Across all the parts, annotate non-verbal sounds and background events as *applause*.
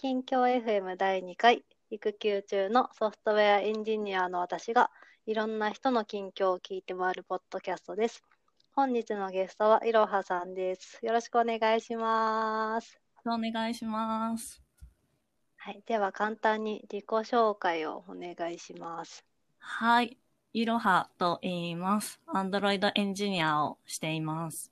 近況 FM 第2回育休中のソフトウェアエンジニアの私がいろんな人の近況を聞いて回るポッドキャストです。本日のゲストはいろはさんです。よろしくお願いします。お願いします。はい、では簡単に自己紹介をお願いします。はい。いろはと言います。アンドロイドエンジニアをしています。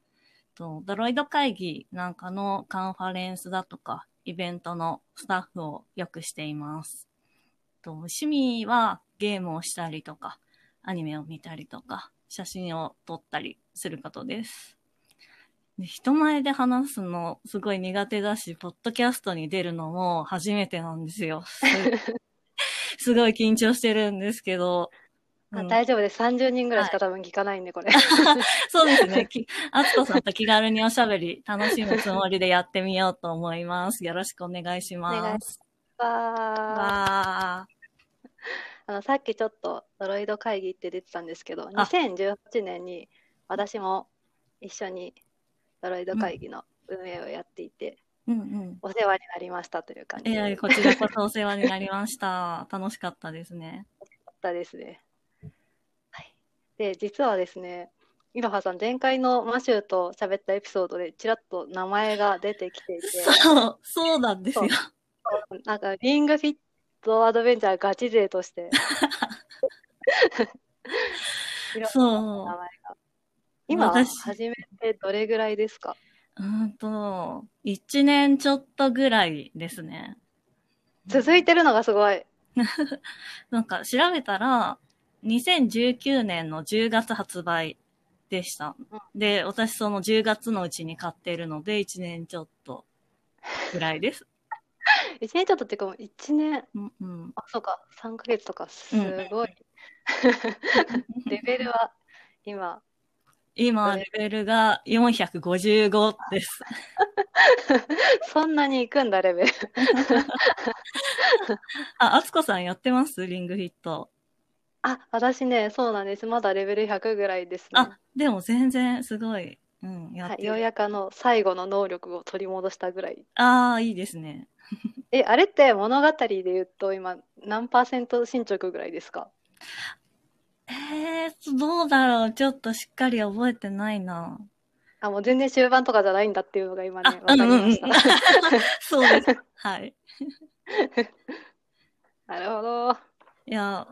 とドロイド会議なんかのカンファレンスだとか、イベントのスタッフをよくしています。と趣味はゲームをしたりとか、アニメを見たりとか、写真を撮ったりすることです。で人前で話すのすごい苦手だし、ポッドキャストに出るのも初めてなんですよ。す *laughs* すごい緊張してるんですけど。あうん大丈夫です。30人ぐらいしか多分聞かないんで、これ。*laughs* そうですね。*laughs* きあつこさんと気軽におしゃべり楽しむつもりでやってみようと思います。よろしくお願いしお願います。わーわー。あのさっきちょっとドロイド会議って出てたんですけど、あ2018年に私も一緒にドロイド会議の運営をやっていて、うんうん。お世話になりましたという感じえでー、こちらこそお世話になりました。楽しかったですね。よかったですね。はい、で、実はですね、いろはさん、前回のマシューと喋ったエピソードでちらっと名前が出てきていて、そう、そうなんですよ。なんかリングフィットアドベンチャーガチ勢として、いろはさんの名前が。今、私始めてどれぐらいですか？うーんと、1年ちょっとぐらいですね。続いてるのがすごい。*laughs* なんか調べたら、2019年の10月発売でした。で、私その10月のうちに買っているので、1年ちょっとぐらいです。*laughs* *laughs* 1年ちょっとっていうかもう1年、うんうん、あ、そうか、3ヶ月とか、すごい。*laughs* レベルは今、今、レベルが455です。そんなに行くんだ、レベル。あ、あつこさんやってます？リングフィット。あ、私ね、そうなんです。まだレベル100ぐらいですね。あ、でも全然すごい。うん、やはい。ようやくあの最後の能力を取り戻したぐらい。ああ、いいですね。*laughs* え、あれって物語で言うと今何パーセント進捗ぐらいですか？えー、どうだろうちょっとしっかり覚えてないな。あ、もう全然終盤とかじゃないんだっていうのが今ね、あわかりました。うんうんうんそうです。はい。*laughs* なるほど。いや、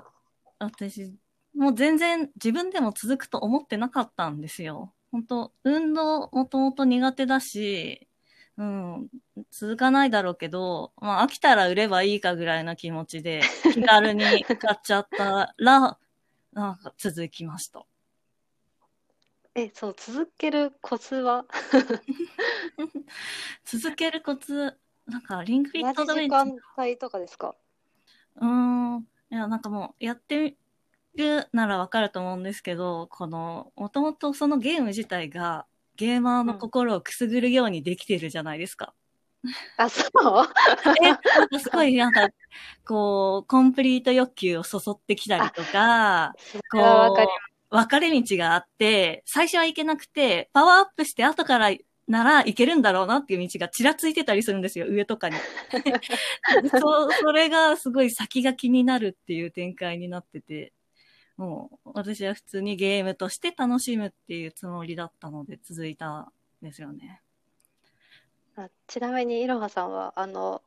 私、もう全然自分でも続くと思ってなかったんですよ。本当運動もともと苦手だし、うん、続かないだろうけど、まあ飽きたら売ればいいかぐらいな気持ちで、気軽に買っちゃったら、*laughs* なんか続きました。え、その続けるコツは？*laughs* 続けるコツ、なんかリングフィットドベンチャー間帯とかですか？うーん。いや、なんかもう、やってみるならわかると思うんですけど、この、もともとそのゲーム自体が、ゲーマーの心をくすぐるようにできてるじゃないですか。あ、そう？*laughs* え、なんかすごい、なんか、こう、コンプリート欲求をそそってきたりとか、こう、分かれ道があって、最初は行けなくて、パワーアップして後からなら行けるんだろうなっていう道がちらついてたりするんですよ、上とかに。*laughs* そう、それがすごい先が気になるっていう展開になってて、もう私は普通にゲームとして楽しむっていうつもりだったので続いたんですよね。あちなみにいろはさんはあの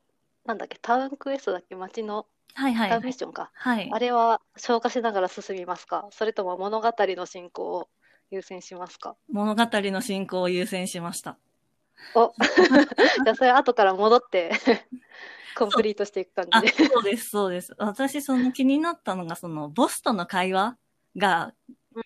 なんだっけタウンクエストだっけ街のはいはい、タウンミッはい。ションか、はいあれは消化しながら進みますか？それとも物語の進行を優先しますか？物語の進行を優先しました。お *laughs* じゃあそれ後から戻って *laughs* コンプリートしていく感あ、じでそうです、そうです。私、その気になったのが、その、ボスとの会話がうん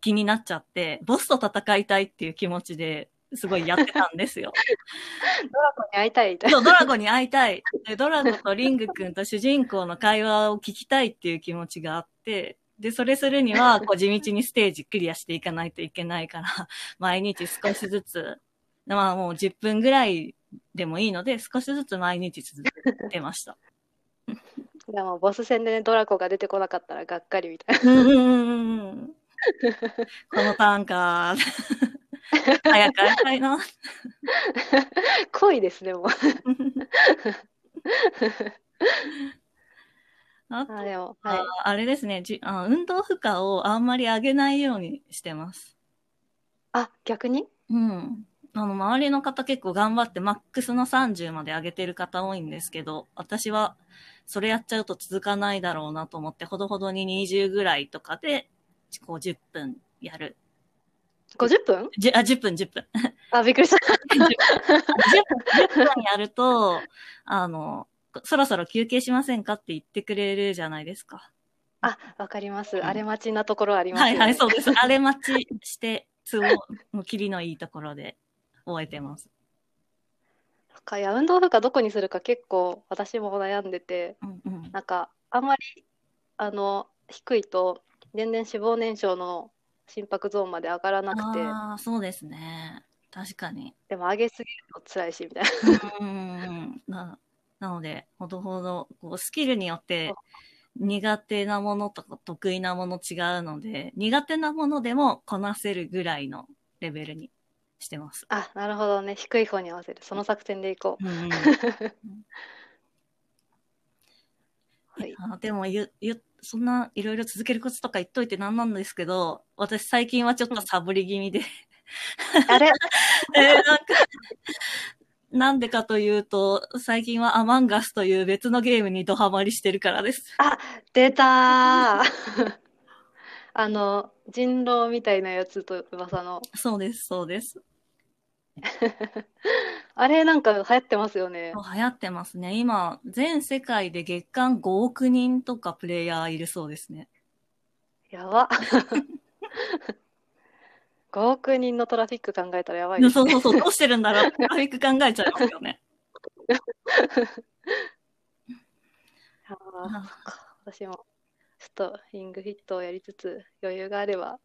気になっちゃって、ボスと戦いたいっていう気持ちですごいやってたんですよ。*laughs* ドラゴンに会いたいそう、ドラゴに会いたい。で、ドラゴとリング君と主人公の会話を聞きたいっていう気持ちがあって、で、それするには、*laughs* こう、地道にステージクリアしていかないといけないから、*laughs* 毎日少しずつ、まあもう10分ぐらいでもいいので、少しずつ毎日続けてました。*laughs* でもボス戦でねドラゴンが出てこなかったらがっかりみたいなうんうんうんうんうん。このターンか。早く会いたいな。濃いですねもうあとあ、でも、はい。ああれですねじあ、運動負荷をあんまり上げないようにしてます。あ、逆に？うん。あの、周りの方結構頑張ってマックスの30まで上げてる方多いんですけど、私はそれやっちゃうと続かないだろうなと思って、ほどほどに20ぐらいとかで、こう10分やる。?50 分じゅあ、10分、10分。あ、びっくりした。*laughs* 10分 ,10 分やると、あの、そろそろ休憩しませんかって言ってくれるじゃないですか。あ、わかります。んあれ待ちなところありますよね。はいはい、そうです。*laughs* あれ待ちして、都合の切りのいいところで終えてます。そっかいや、運動負荷どこにするか結構私も悩んでて、うんうん。なんか、あんまり、あの、低いと、全然脂肪燃焼の心拍ゾーンまで上がらなくて、ああ、そうですね。確かに。でも上げすぎると辛いし、みたいな。うんうんうん。な、なので、ほどほど、こう、スキルによって苦手なものとか得意なもの違うので、苦手なものでもこなせるぐらいのレベルにしてます。あ、なるほどね。低い方に合わせる。その作戦でいこう。うんうん。*laughs* はい。あでもゆ、ゆ、そんないろいろ続けるコツとか言っといてなんなんですけど、私最近はちょっとサボり気味で、あれ？*laughs* えーなんか、なんでかというと、最近はアマンガスという別のゲームにドハマりしてるからです。あ、出たー *laughs* あの、人狼みたいなやつと噂の。そうです、そうです。*laughs* あれなんか流行ってますよね。流行ってますね。今、全世界で月間5億人とかプレイヤーいるそうですね。やば。*laughs* 5億人のトラフィック考えたらやばいですね。そうそうそう、どうしてるんだろう。トラフィック考えちゃいますよね。*laughs* あーそっか私もちょっとリングフィットをやりつつ余裕があれば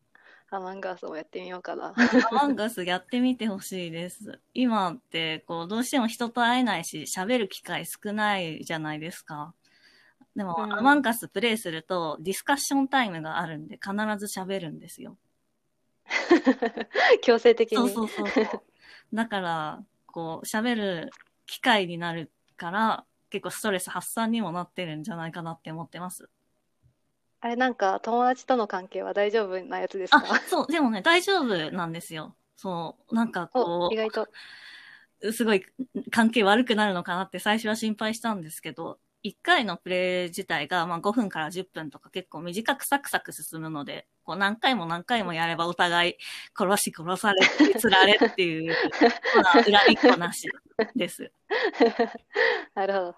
アマンガースもやってみようかな。アマンガスやってみてほしいです。今って、こう、どうしても人と会えないし、喋る機会少ないじゃないですか。でも、うんアマンガスプレイすると、ディスカッションタイムがあるんで、必ず喋るんですよ。*laughs* 強制的に。そうそうそうそう。だから、こう、喋る機会になるから、結構ストレス発散にもなってるんじゃないかなって思ってます。あれなんか友達との関係は大丈夫なやつですあか、そう、でもね、大丈夫なんですよ。そう、なんかこお、意外と。う、すごい関係悪くなるのかなって最初は心配したんですけど、1回のプレイ自体がまあ5分から10分とか結構短くサクサク進むので、こう何回も何回もやればお互い殺し殺され、釣られっていう、まあ、恨みっこなしです。*laughs* なるほど。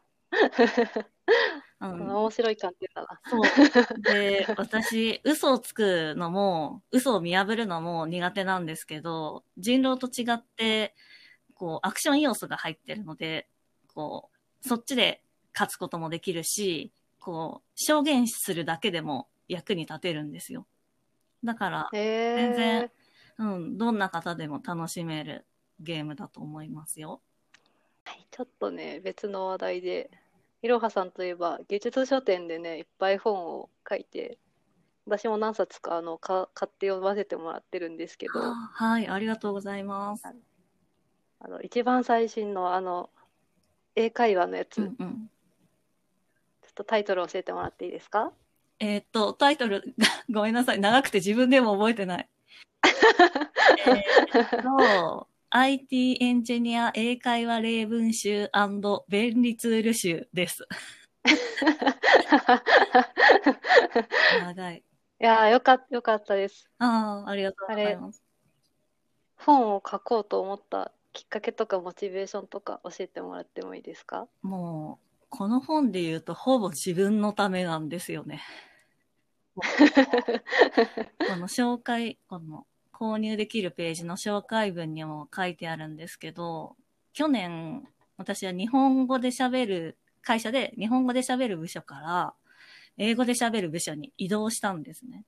うん面白い観点だな。そう。で、私、嘘をつくのも、嘘を見破るのも苦手なんですけど、人狼と違って、こう、アクション要素が入ってるので、こう、そっちで勝つこともできるし、こう、証言するだけでも役に立てるんですよ。だから、へ全然え。うん、どんな方でも楽しめるゲームだと思いますよ。はい、ちょっとね、別の話題で、いろはさんといえば、芸術書店でね、いっぱい本を書いて、私も何冊かあのか買って読ませてもらってるんですけど、あはい、ありがとうございます。あの一番最新のあの英会話のやつ、うんうん。っとタイトル教えてもらっていいですか？えーっと、タイトル、*laughs* ごめんなさい。長くて自分でも覚えてない。*laughs* えーっと、IT エンジニア英会話例文集便利ツール集です。*laughs* 長い。いやーよかよかったです。ああ、ありがとうございます。本を書こうと思ったきっかけとかモチベーションとか教えてもらってもいいですか？もう、この本で言うと、ほぼ自分のためなんですよね。*laughs* この紹介、この購入できるページの紹介文にも書いてあるんですけど、去年、私は日本語で喋る、会社で日本語で喋る部署から、英語で喋る部署に移動したんですね。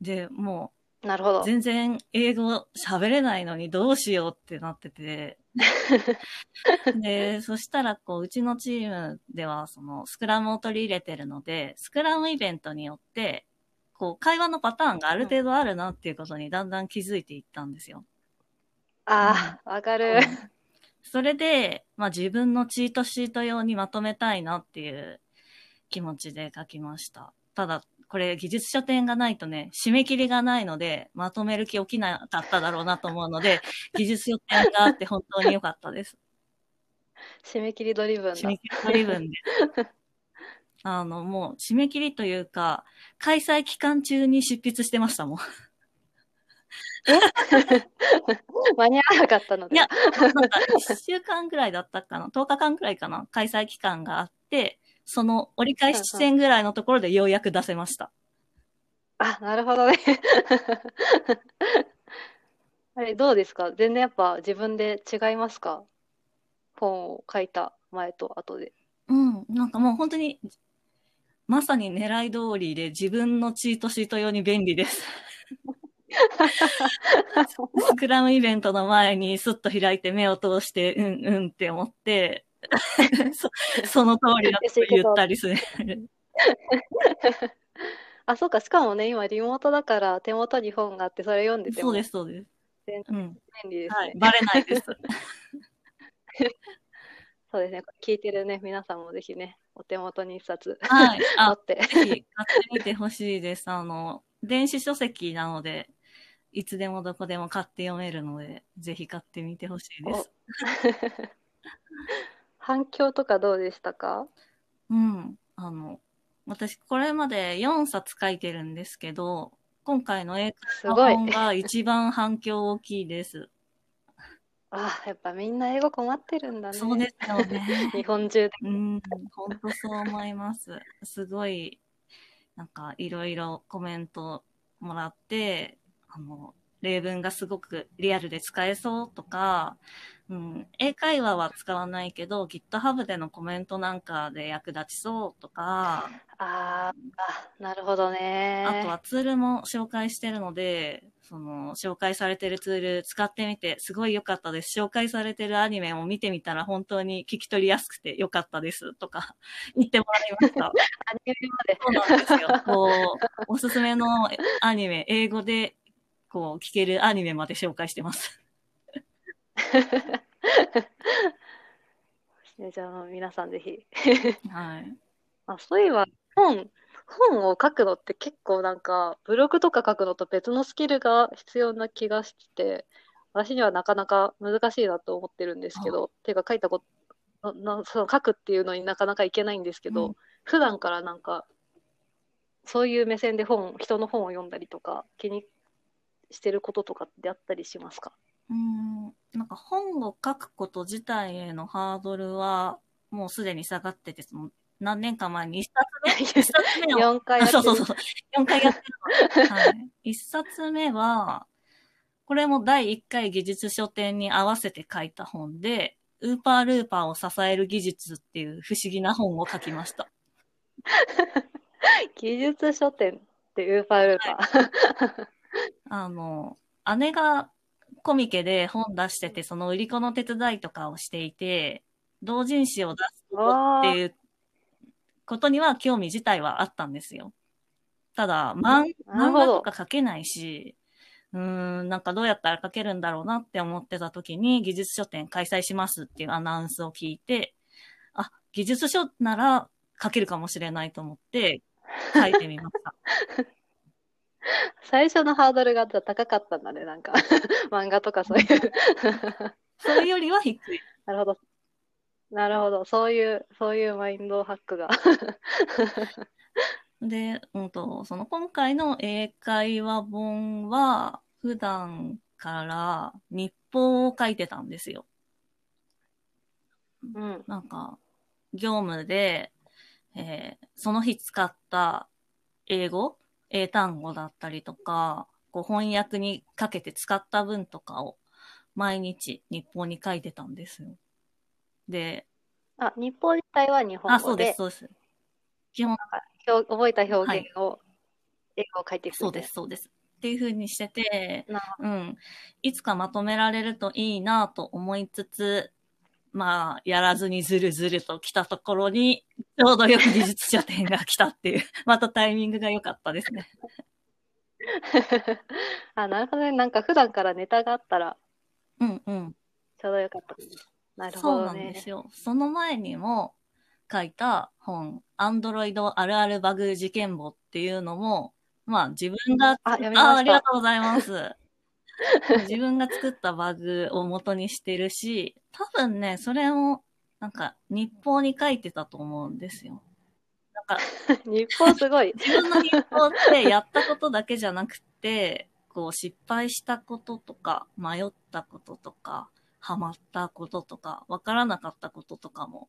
で、もう、なるほど。全然英語喋れないのにどうしようってなってて、*laughs* で、そしたら、こう、うちのチームでは、その、スクラムを取り入れてるので、スクラムイベントによって、こう、会話のパターンがある程度あるなっていうことにだんだん気づいていったんですよ。ああ、わかる。それで、まあ自分のチートシート用にまとめたいなっていう気持ちで書きました。ただ、これ技術書店がないとね、締め切りがないので、まとめる気起きなかっただろうなと思うので、*laughs* 技術書店があって本当に良かったです。締め切りドリブンだ締め。切りドリブンで。*laughs* あの、もう締め切りというか、開催期間中に執筆してましたもん。*laughs* 間に合わなかったので。いや、なんか1週間ぐらいだったかな、10日間ぐらいかな、開催期間があって、その折り返し地点ぐらいのところでようやく出せました。あ、なるほどね。*laughs* あれ、どうですか？全然やっぱ自分で違いますか？本を書いた前と後で。うん、なんかもう本当に、まさに狙い通りで自分のチートシート用に便利です。*laughs* スクラムイベントの前にスッと開いて目を通して、うんうんって思って、*laughs* そその通りだと言ったりする。あ、そうか。しかもね、今リモートだから手元に本があってそれ読んでてもそうです、そうです。全うん。便利ですね。はい。バレないです。*laughs* そうですね。聞いてるね、皆さんもぜひね、お手元に一冊はい。持 *laughs* あ、って。ぜひ買ってみてほしいです。あの、電子書籍なので、いつでもどこでも買って読めるので、ぜひ買ってみてほしいです。反響とかどうでしたか？うん。あの、私、これまで4冊書いてるんですけど、今回の英すごい。会話本が一番反響大きいです。*laughs* あ、やっぱみんな英語困ってるんだね。そうですよね。*laughs* 日本中で。うん、本当そう思います。すごい、なんかいろいろコメントもらって、あの、例文がすごくリアルで使えそうとか、うん、英会話は使わないけど、GitHub でのコメントなんかで役立ちそうとか、あーあ、なるほどね。あとはツールも紹介してるので、その、紹介されてるツール使ってみてすごい良かったです。紹介されてるアニメも見てみたら本当に聞き取りやすくて良かったですとか *laughs* 言ってもらいました。アニメまで。そうなんですよ。こう、おすすめのアニメ、英語でこう聞けるアニメまで紹介してます。ね *laughs* じゃあ皆さんぜひ。はい。*laughs* あ、そういえば本、本を書くのって結構なんかブログとか書くのと別のスキルが必要な気がして、私にはなかなか難しいなと思ってるんですけど、ていうか書いたこと、ななその書くっていうのになかなかいけないんですけど、うん普段からなんかそういう目線で本、人の本を読んだりとか気にしてることとかってあったりしますか？うん、なんか本を書くこと自体へのハードルはもうすでに下がってて、その何年か前に一冊目、一冊目を4回やあってるそうそうそう。4回やってるの。はい。一冊目は、これも第1回技術書店に合わせて書いた本で、ウーパールーパーを支える技術っていう不思議な本を書きました。*laughs* 技術書店ってウーパールーパー。あの、姉がコミケで本出してて、その売り子の手伝いとかをしていて、同人誌を出すことっていうことには興味自体はあったんですよ。ただ、漫漫画とか書けないし、うーん、なんかどうやったら書けるんだろうなって思ってた時に技術書店開催しますっていうアナウンスを聞いて、あ、技術書なら書けるかもしれないと思って書いてみました。*laughs* *laughs* 最初のハードルが高かったんだね、なんか。*laughs* 漫画とかそういう。*laughs* それよりは低い。なるほど。なるほど。そういう、そういうマインドハックが。で、うんと、その今回の英会話本は、普段から日報を書いてたんですよ。うん。なんか、業務で、えーその日使った英語、英単語だったりとか、こう翻訳にかけて使った文とかを毎日日報に書いてたんですよ。で、あ、日報自体は日本あ、そ語でうです、、そうです。基本、表覚えた表現を、英語を書いていく。そうです、。そうです。っていう風にしてて、なうん。いつかまとめられるといいなと思いつつ、まあ、やらずにずるずると来たところに、ちょうどよく技術書店が来たっていう、*laughs* またタイミングが良かったですね。*laughs* あ、なるほどね。なんか普段からネタがあったらうんうん。ちょうどよかった。なるそうなほどね。んですよ。その前にも書いた本、アンドロイドあるあるバグ事件簿っていうのも、まあ自分が、あありがとうございます。*laughs* 自分が作ったバグを元にしてるし、多分ね、それも、なんか、日報に書いてたと思うんですよ。なんか、*laughs* 日本すごい。*laughs* 自分の日報ってやったことだけじゃなくて、こう失敗したこととか、迷ったこととか、ハマったこととか、わからなかったこととかも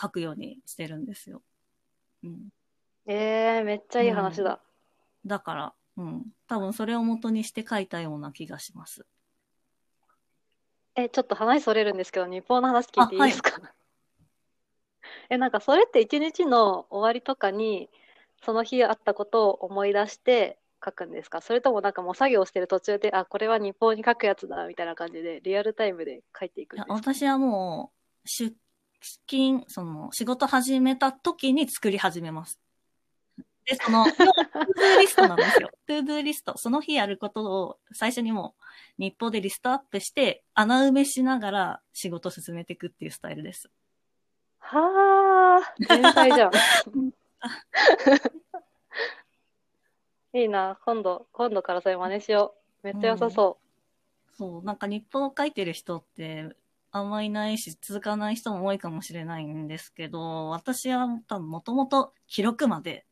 書くようにしてるんですよ。うん。えー、めっちゃいい話だ。だから、うん。多分それを元にして書いたような気がします。え、ちょっと話それるんですけど、日本の話聞いていいですか、え、なんかそれって一日の終わりとかに、その日あったことを思い出して書くんですか？それともなんかもう作業してる途中で、あ、これは日報に書くやつだ、みたいな感じで、リアルタイムで書いていくんですか？私はもう、出勤、その、仕事始めた時に作り始めます。で、その、 to do リストなんですよ。*laughs* to do リスト。その日やることを最初にもう日報でリストアップして、穴埋めしながら仕事進めていくっていうスタイルです。はあ、天才じゃん。*laughs* いいな、今度、今度からそれ真似しよう。めっちゃ良さそそう、なんか日報を書いてる人ってあんまいないし、続かない人も多いかもしれないんですけど、私は多分もともと記録まで、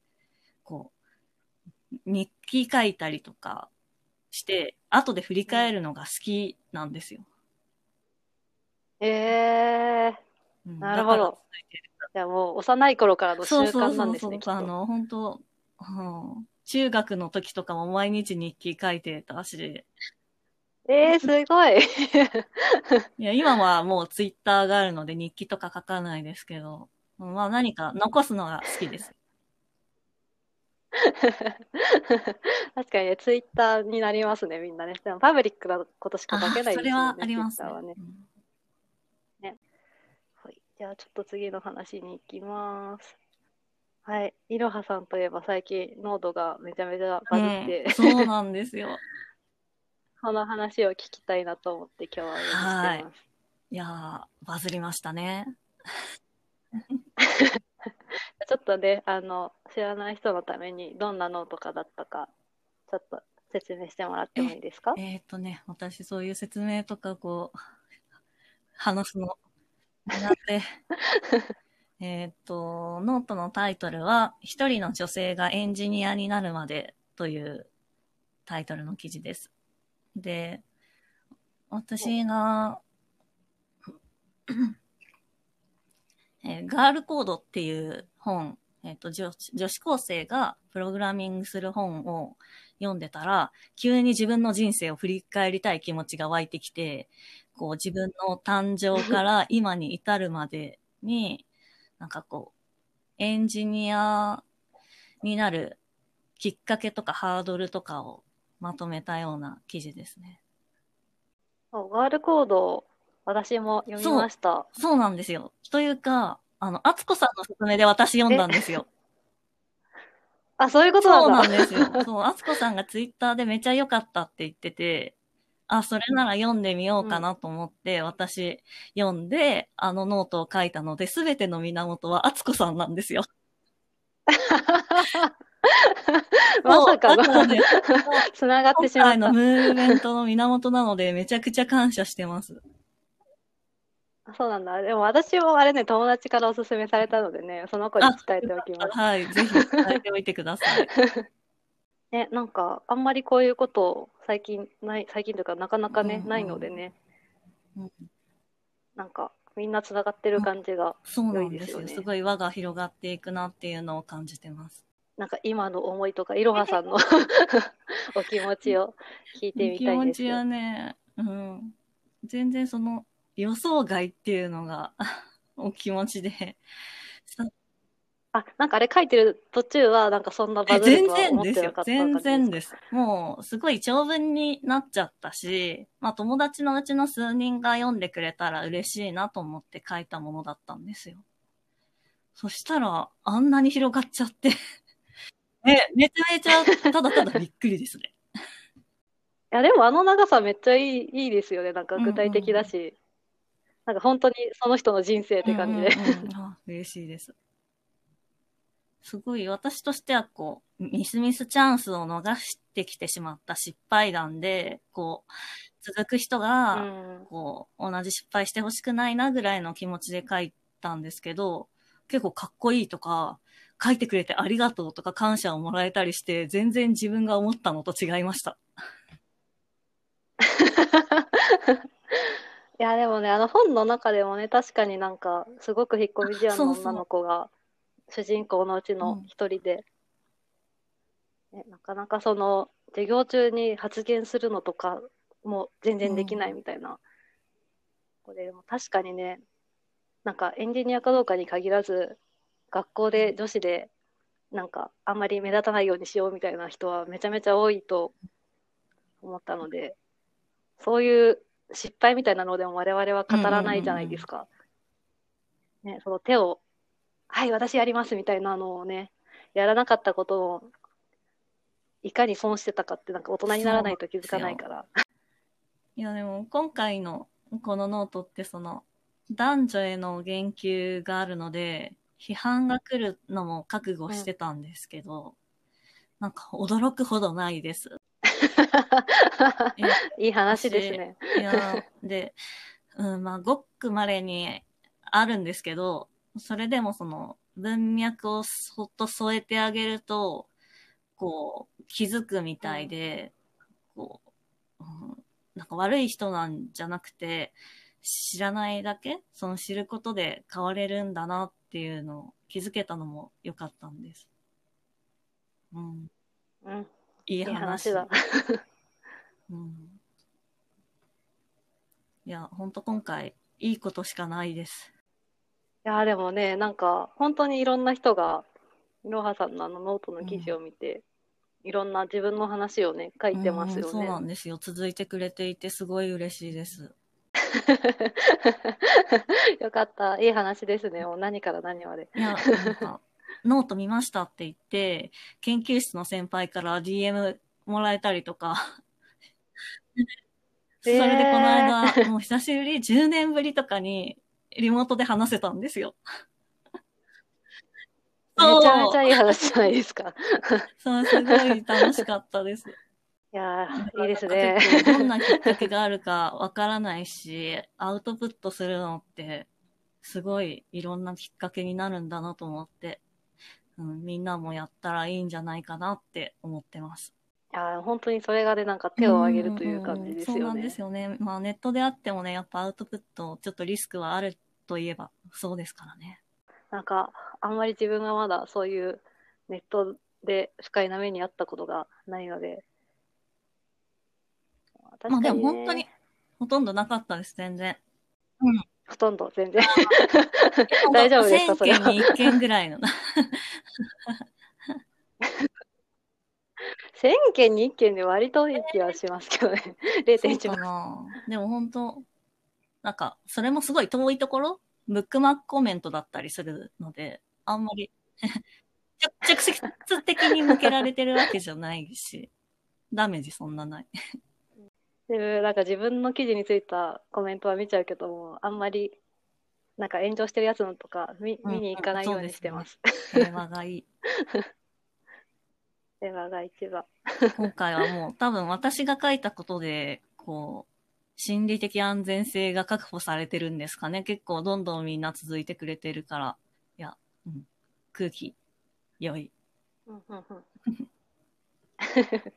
こう、日記書いたりとかして、後で振り返るのが好きなんですよ。う。えー、うんなるほどじゃあもう幼い頃からの習そうそう慣なんですね、そうそう。きっと。あの、本当、うん中学の時とかも毎日日記書いてたし、えー、すごい。いや、今はもうツイッターがあるので日記とか書かないですけど、まあ何か残すのが好きです。*laughs* 確かにね、ツイッターになりますね、みんなね。でもパブリックなことしか書けないそれですもんね、はありますツイッターはね。ね。はい。じゃあちょっと次の話に行きます。はい。いろはさんといえば最近ノートがめちゃめちゃバズって、うんそうなんですよ。*laughs* この話を聞きたいなと思って今日はお呼びしてます。いやー、バズりましたね。*laughs* ちょっとね、あの、知らない人のためにどんなノートかだったか、ちょっと説明してもらってもいいですか？えっ、とね、私そういう説明とかこう、話すの苦手。*laughs* えっと、ノートのタイトルは、一人の女性がエンジニアになるまでというタイトルの記事です。で、私が、えー Girl Code っていう本、えっ、と女、女子高生がプログラミングする本を読んでたら、急に自分の人生を振り返りたい気持ちが湧いてきて、こう自分の誕生から *laughs* 今に至るまでに、なんかこう、エンジニアになるきっかけとかハードルとかをまとめたような記事ですね。ガールコード、私も読みました。そうなんですよ。というか、あの、アツコさんの勧めで私読んだんですよ。*laughs* あ、そういうことなそう。なんですよ。そう、アツコさんがツイッターでめちゃ良かったって言ってて、あ、それなら読んでみようかなと思って、私読んで、あのノートを書いたので、すべての源はアツコさんなんですよ。*laughs* まさかの、ね、つな *laughs* がってしまった今回の。ムーブメントの源なので、めちゃくちゃ感謝してます。そうなんだ。でも私もあれね、友達からおすすめされたのでね、その子に伝えておきます。はい、ぜひ伝えておいてください。*laughs* ね、なんか、あんまりこういうこと最近ない、最近というかなかなかね、うんうんないのでね、うんなんか、みんなつながってる感じが、そうなんですよ。すよねすごい輪が広がっていくなっていうのを感じてます。なんか今の思いとか、いろはさんの *laughs* お気持ちを聞いてみ気たいんですよ。持ちはね、うん。全然その予想外っていうのが *laughs* お気持ちで。さあ、なんかあれ書いてる途中は、なんかそんなバズるとは然ですよ思ってなか。った感じ全然ですか？です。もう、すごい長文になっちゃったし、まあ友達のうちの数人が読んでくれたら嬉しいなと思って書いたものだったんですよ。そしたら、あんなに広がっちゃって。ね、めちゃめちゃ、ただただびっくりですね。*laughs* いや、でもあの長さめっちゃいい、いいですよね。なんか具体的だし。なんか本当にその人の人生って感じで。うんうんうんあ嬉しいです。すごい、私としては、こう、ミスミスチャンスを逃してきてしまった失敗談で、こう、続く人うが、ん。こう、同じ失敗してほしくないなぐらいの気持ちで書いたんですけど、結構かっこいいとか、書いてくれてありがとうとか感謝をもらえたりして、全然自分が思ったのと違いました。*laughs* いや、でもね、あの本の中でもね、確かになんか、すごく引っ込み思案の女の子が、主人公のうちの一人で、ね、なかなかその、授業中に発言するのとかも全然できないみたいな。これも確かにね、なんかエンジニアかどうかに限らず、学校で女子で、なんかあんまり目立たないようにしようみたいな人はめちゃめちゃ多いと思ったので、そういう失敗みたいなのでも我々は語らないじゃないですか。ね、その手を、はい、私やりますみたいなのをね、やらなかったことを、いかに損してたかってなんか大人にならないと気づかないから。いやでも今回のこのノートってその男女への言及があるので批判が来るのも覚悟してたんですけど、なんか驚くほどないです。*laughs* *laughs* いい話ですね。いやで、うん、まあごく稀にあるんですけど、それでもその文脈をそっと添えてあげると、こう気づくみたいで、こう、うんなんか悪い人なんじゃなくて、知らないだけ、その知ることで変われるんだなっていうのを気づけたのも良かったんです。うん。うん、いい。話だ。うん。いや、ほんと今回、いいことしかないです。いや、でもね、なんか、本当にいろんな人が、いろはさんのあのノートの記事を見て、いろんな自分の話をね、書いてますようんそうね。なんですよ。続いてくれていてすごい嬉しいです。*laughs* よかった。いい話ですね。もう何から何まで。いや、なんか、ノート見ましたって言って、研究室の先輩から DM もらえたりとか、*laughs* それでこの間、もう久しぶり、10年ぶりとかにリモートで話せたんですよ。*laughs* めちゃめちゃいい話じゃないですか。*laughs* そう、すごい楽しかったです。いやー、いいですね。どんなきっかけがあるかわからないし、アウトプットするのって、すごいいろんなきっかけになるんだなと思って、うん、みんなもやったらいいんじゃないかなって思ってます。いやー、本当にそれがね、なんか手を挙げるという感じですよねうんそうなんです。よね。まあネットであってもね、やっぱアウトプット、ちょっとリスクはあるといえばそうですからね。なんか、あんまり自分がまだそういうネットで不快な目にあったことがないので。確まあでかにねも本当に、ほとんどなかったです、全然。ほとんど全然。*laughs* 大丈夫ですかそれは1000件に1件ぐらいの。*laughs* 1000件に1件で割といい気はしますけどね。*laughs* そう0.1か。でも本当なんか、それもすごい遠いところ、ブックマークコメントだったりするので、あんまり、*laughs* 直接的に向けられてるわけじゃないし、ダメージそんなない。でなんか自分の記事についたコメントは見ちゃうけども、あんまり、なんか炎上してるやつのとか見うん見に行かないようにしてます。平和がいい。電話が一番。今回はもう多分私が書いたことで、こう、心理的安全性が確保されてるんですかね。結構どんどんみんな続いてくれてるから、いや、うん、空気、良い。うんうんうん *laughs*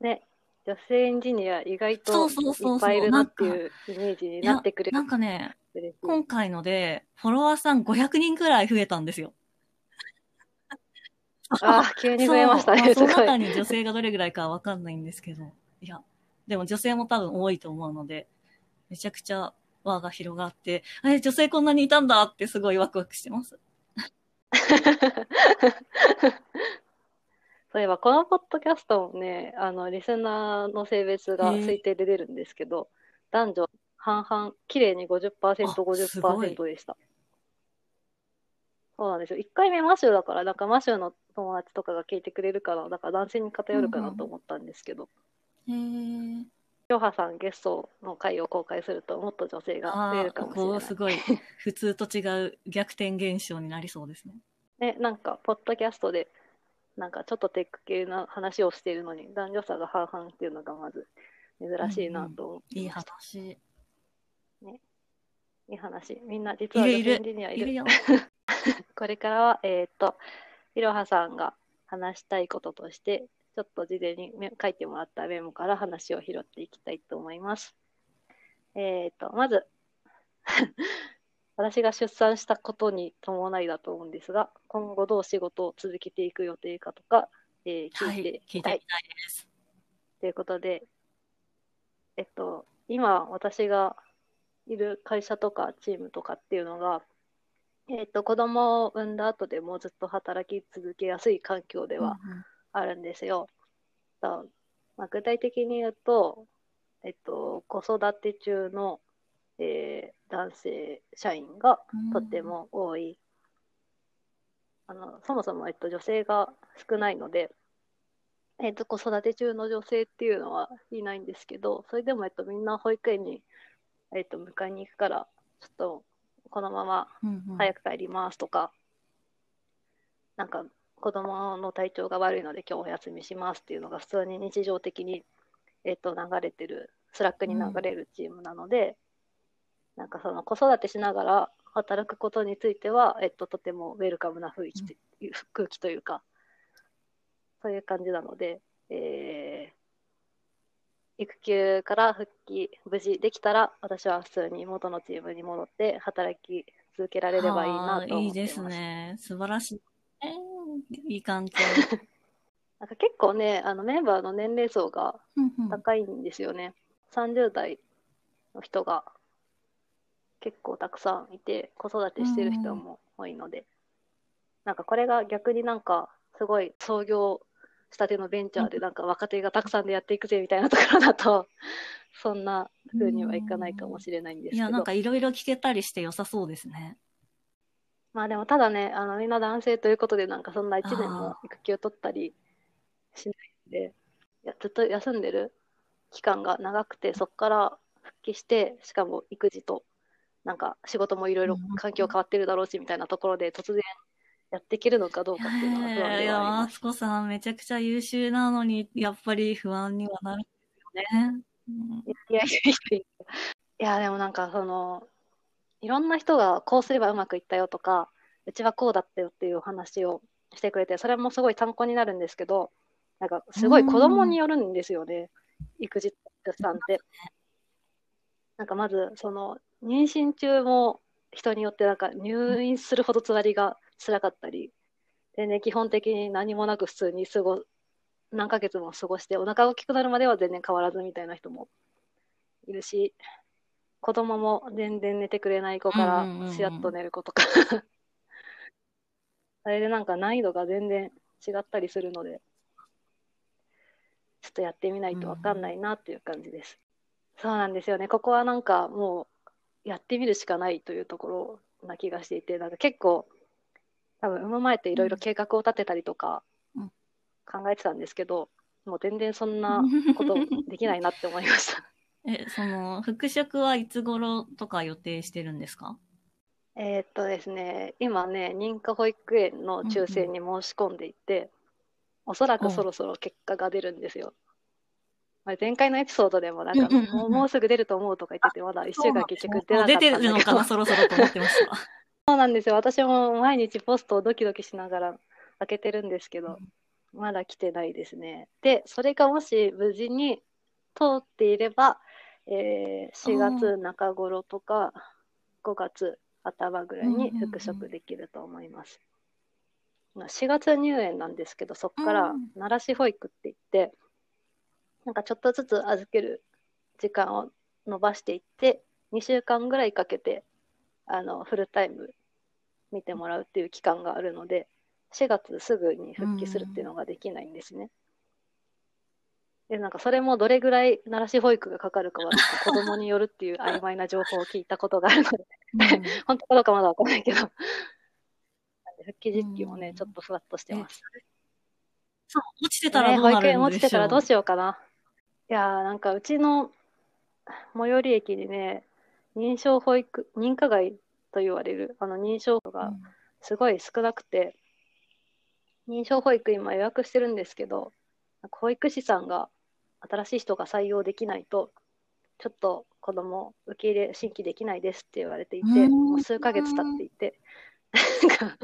ね、女性エンジニア意外とそうそうそうそういっぱいいるなっていうイメージになってくれるなんかね。今回ので、フォロワーさん500人くらい増えたんですよ。*laughs* あー *laughs* 急に増えましたねその中に女性がどれぐらいかはわかんないんですけど、いや、でも女性も多分多いと思うので、めちゃくちゃ輪が広がって、え、女性こんなにいたんだってすごいワクワクしてます。*laughs* そういえば、このポッドキャストもね、あの、リスナーの性別が推定で出るんですけど、男女半々、綺麗に50%、あすごい50%でした。そうなんですよ。1回目マシューだから、なんかマシューの友達とかが聞いてくれるから、だから男性に偏るかなと思ったんですけど、へーヨハさんゲストの回を公開するともっと女性が増えるかもしれない。こうすごい、普通と違う逆転現象になりそうですね。*laughs* ね、なんか、ポッドキャストで、なんかちょっとテック系な話をしているのに、男女差が半々っていうのがまず珍しいなと思っていいました。話。いい話。みんな実は女いるいる性エンジニアいる。いるよ。*laughs* これからは、えっ、と、いろはさんが話したいこととして、ちょっと事前にメ書いてもらったメモから話を拾っていきたいと思います。えっ、と、まず、*laughs* 私が出産したことに伴いだと思うんですが、今後どう仕事を続けていく予定かとか、えーはい聞いて、聞いてみたいです。ということで、えっと、今私がいる会社とかチームとかっていうのが、えっと、子供を産んだ後でもずっと働き続けやすい環境ではあるんですよ。だまあ、具体的に言うと、えっと、子育て中の、えー男性社員がとても多い。あのそもそも、えっと、女性が少ないので、えっと、子育て中の女性っていうのはいないんですけど、それでも、えっと、みんな保育園に、えっと、迎えに行くから、ちょっとこのままうんうん。早く帰りますとか、なんか子供の体調が悪いので今日お休みしますっていうのが普通に日常的に、えっと、流れてる、 Slackに流れるチームなので、なんかその子育てしながら働くことについては、えっと、とてもウェルカムな雰囲気という、空気というか、そういう感じなので、えー育休から復帰無事できたら私は普通に元のチームに戻って働き続けられればいいなと思ってます。あーいいですね。素晴らしい。えーいい環境。*laughs* なんか結構ね、あのメンバーの年齢層がうんうん高いんですよね。30代の人が結構たくさんいて、子育てしてる人も多いので、なんかこれが逆になんかすごい創業したてのベンチャーでなんか若手がたくさんでやっていくぜみたいなところだと、*laughs* そんな風にはいかないかもしれないんですけど。いや、なんかいろいろ聞けたりして良さそうですね。まあでもただね、あのみんな男性ということで、なんかそんな1年あも育休取ったりしないんで、いやずっと休んでる期間が長くて、そこから復帰して、しかも育児と、なんか仕事もいろいろ環境変わってるだろうしみたいなところで、突然やっていけるのかどうかっていうのが不安えーいでや、はあす。マツコさんめちゃくちゃ優秀なのに、やっぱり不安にはなるんですよね。うんいやいやいやでもなんかその、いろんな人がこうすればうまくいったよとか、うちはこうだったよっていうお話をしてくれて、それもすごい参考になるんですけど、なんかすごい子供によるんですよね、育児出産って。なんかまず、その、妊娠中も人によってなんか入院するほどつわりが辛かったり、全然基本的に何もなく普通に過ご、何ヶ月も過ごして、お腹が大きくなるまでは全然変わらずみたいな人もいるし、子供も全然寝てくれない子かうんうんうんうんらしらっと寝る子とか、*laughs* あれでなんか難易度が全然違ったりするので、ちょっとやってみないとわかんないなっていう感じです。そうなんですよね。ここはなんかもうやってみるしかないというところな気がしていて、なんか結構多分産む前っていろいろ計画を立てたりとかうん。考えてたんですけど、もう全然そんなことできないなって思いました。*laughs* え、その、復職はいつ頃とか予定してるんですか？えーっとですね、今ね、認可保育園の抽選に申し込んでいて、おそらくそろそろ結果が出るんですよ。まあ、前回のエピソードでもなんかうんうんうんうん。もう、もうすぐ出ると思うとか言ってて、まだ1週間結局出なか出ったんだけど、てるのかな、そろそろと思ってました。そうなんですよ。私も毎日ポストをドキドキしながら開けてるんですけど、まだ来てないですね。で、それがもし無事に通っていれば、えー4月中頃とか5月頭ぐらいに復職できると思います。まあ4月入園なんですけど、そこからうん慣らし保育って言って、なんかちょっとずつ預ける時間を伸ばしていって、2週間ぐらいかけて、あの、フルタイム見てもらうっていう期間があるので、4月すぐに復帰するっていうのができないんですね。で、なんかそれもどれぐらい慣らし保育がかかるかは、子供によるっていう曖昧な情報を聞いたことがあるので、本当かどうかまだわかんないけど、復帰時期もね、うんちょっとふわっとしてます。そう、落ちてたらねどうな保育園るんでしょう。落ちてたらどうしようかな。いやーなんかうちの最寄り駅にね、認証保育、認可外と言われる、あの認証がすごい少なくて、認証保育今予約してるんですけど、保育士さんが新しい人が採用できないと、ちょっと子供受け入れ新規できないですって言われていて、うんもう数ヶ月経っていて、*laughs* なんか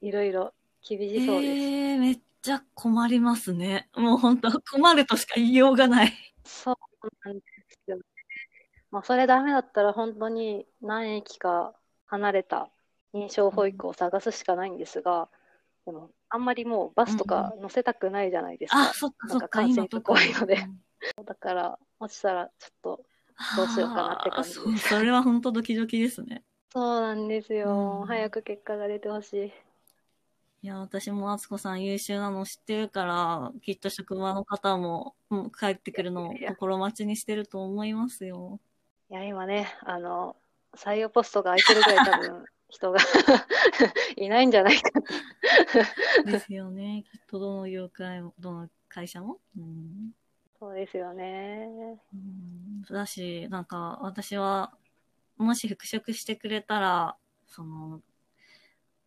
いろいろ厳しそうです。えー、めっちゃ困りますね。もう本当困るとしか言いようがない。そうなんです。まあ、それダメだったら本当に何駅か離れた認証保育を探すしかないんですが、でもあんまりもうバスとか乗せたくないじゃないですか。あ、そっかそっか、なんか感染怖いのでうんだから落ちたらちょっとどうしようかなって感じそうそれは本当ドキドキですね。そうなんですよ。うん早く結果が出てほしい。いや、私も敦子さん優秀なの知ってるから、きっと職場の方も、うん帰ってくるのを心待ちにしてると思いますよ。いや、今ね、あの、採用ポストが空いてるぐらい多分人が *laughs* いないんじゃないか。ですよね。きっとどの業界も、どの会社も。うんそうですよね。うんだし、なんか私は、もし復職してくれたら、その、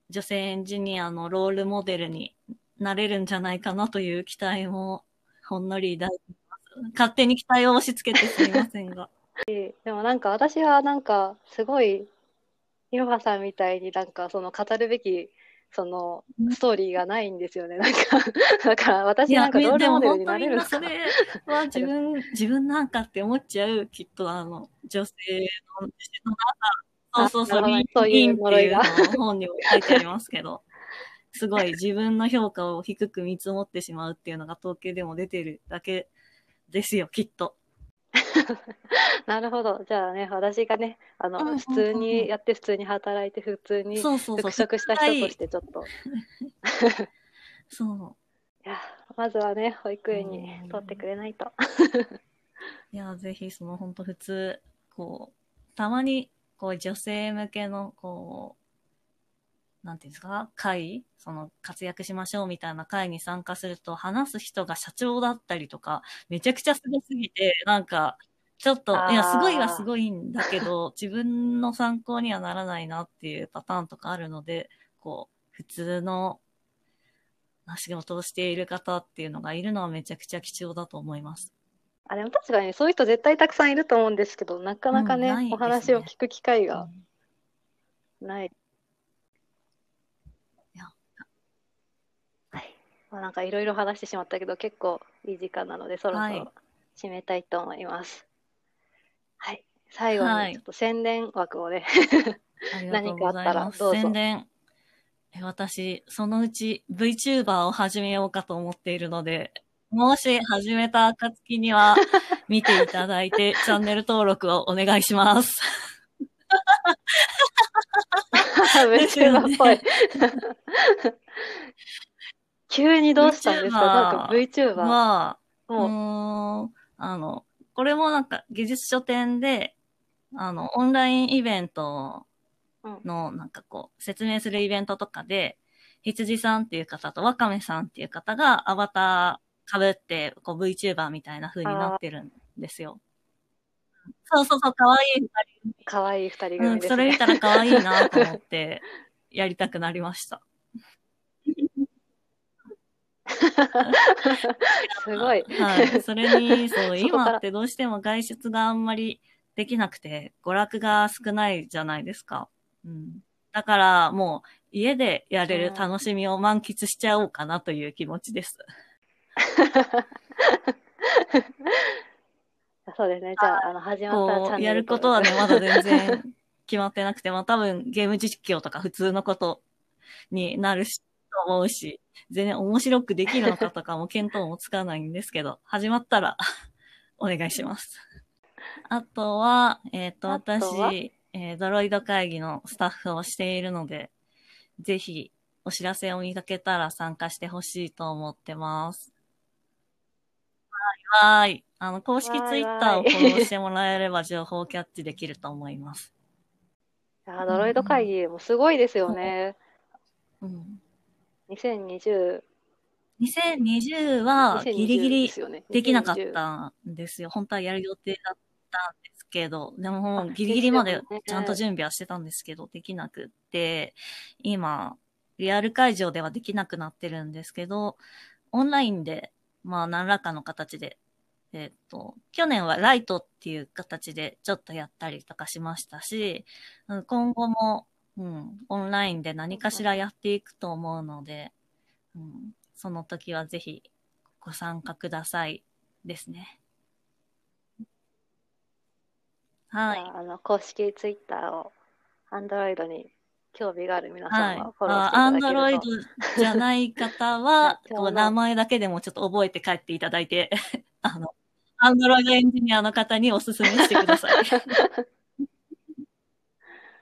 女性エンジニアのロールモデルになれるんじゃないかなという期待もほんのり抱いています。勝手に期待を押し付けてすみませんが。でもなんか私はなんかすごい、いろはさんみたいになんかその語るべきそのストーリーがないんですよね。*laughs* なんか、だから私なんかロールモデルになれるんそれは自分、*laughs* 自分なんかって思っちゃう、きっとあの、女性の、そうそうそう、そういういう呪いが。の本にも書いてありますけど、*laughs* すごい自分の評価を低く見積もってしまうっていうのが統計でも出てるだけですよ、きっと。*laughs* なるほど。じゃあね、私がね、あの、うんうんうんうん普通にやって普通に働いて普通にそうそうそう。復職した人としてちょっと、*laughs* そう。いや、まずはね、保育園にうん取ってくれないと。*laughs* いや、ぜひ、その、本当普通、こう、たまに、こう、女性向けの、こう、なんていうんですか、会？その、活躍しましょうみたいな会に参加すると、話す人が社長だったりとか、めちゃくちゃすごすぎて、なんか、ちょっと、いや、すごいはすごいんだけど、自分の参考にはならないなっていうパターンとかあるので、こう、普通の、仕事をしている方っていうのがいるのはめちゃくちゃ貴重だと思います。あ、でも確かにそういう人絶対たくさんいると思うんですけど、なかなかね、うんね。お話を聞く機会がうんない。いやはい。まあ、なんかいろいろ話してしまったけど、結構いい時間なので、そろそはいろ締めたいと思います。はい。最後はいにちょっと宣伝枠をね。何かあったらどうぞ宣伝。え私、そのうち VTuber を始めようかと思っているので、もし始めた暁には *laughs* 見ていただいて、チャンネル登録をお願いします。*laughs* VTuber ねっぽい。*laughs* 急にどうしたんですか？VTuber なんか VTuber。は、うもう、あの、これもなんか技術書店で、あの、オンラインイベントの、なんかこう、説明するイベントとかで、羊さんっていう方とワカメさんっていう方がアバター被って、こう VTuber みたいな風になってるんですよ。そうそうそう、かわいい二可愛い二人人。うん、組ですね。それ見たらかわいいなと思って、*laughs* やりたくなりました。*laughs* すごい。*laughs* はい。それに、そう、*laughs* 今ってどうしても外出があんまりできなくて、娯楽が少ないじゃないですか。うん。だから、もう、家でやれる楽しみを満喫しちゃおうかなという気持ちです。そうですね。じゃあ、あの、始まったらチャンネルこう、やることはね、まだ全然決まってなくて、まあ多分ゲーム実況とか普通のことになるし、と思うし、全然面白くできるのかとかも見当もつかないんですけど、*laughs* 始まったら *laughs* お願いします。あとは、えっ、と、あとは？私、えードロイド会議のスタッフをしているので、ぜひお知らせを見かけたら参加してほしいと思ってます。はい。はい。あの、公式ツイッターをフォローしてもらえれば情報をキャッチできると思います。いやドロイド会議もすごいですよね。うん。2020、2020はギリギ2020リできなかっ2020たんですよ。本当はやる予定だったんですけど、でもギリギリまでちゃんと準備はしてたんですけど、できなくって、今、リアル会場ではできなくなってるんですけど、オンラインで、まあ何らかの形で、えっ、と、去年はライトっていう形でちょっとやったりとかしましたし、今後も、うん、オンラインで何かしらやっていくと思うので、うん、その時はぜひご参加くださいですね。はい。あの、公式ツイッターを Android に興味がある皆さんはフォローしていただけると、はい、Android じゃない方は、*laughs* こう名前だけでもちょっと覚えて帰っていただいて、*laughs* あの、Android エンジニアの方にお勧めしてください。*laughs*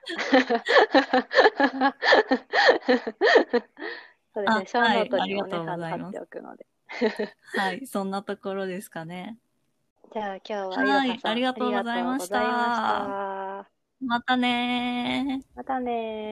*laughs* そうですね、ショーノートにもね、貼っておくので。はい、そんなところですかね。じゃあ今日は、はい、ありがとうございました。またねまたね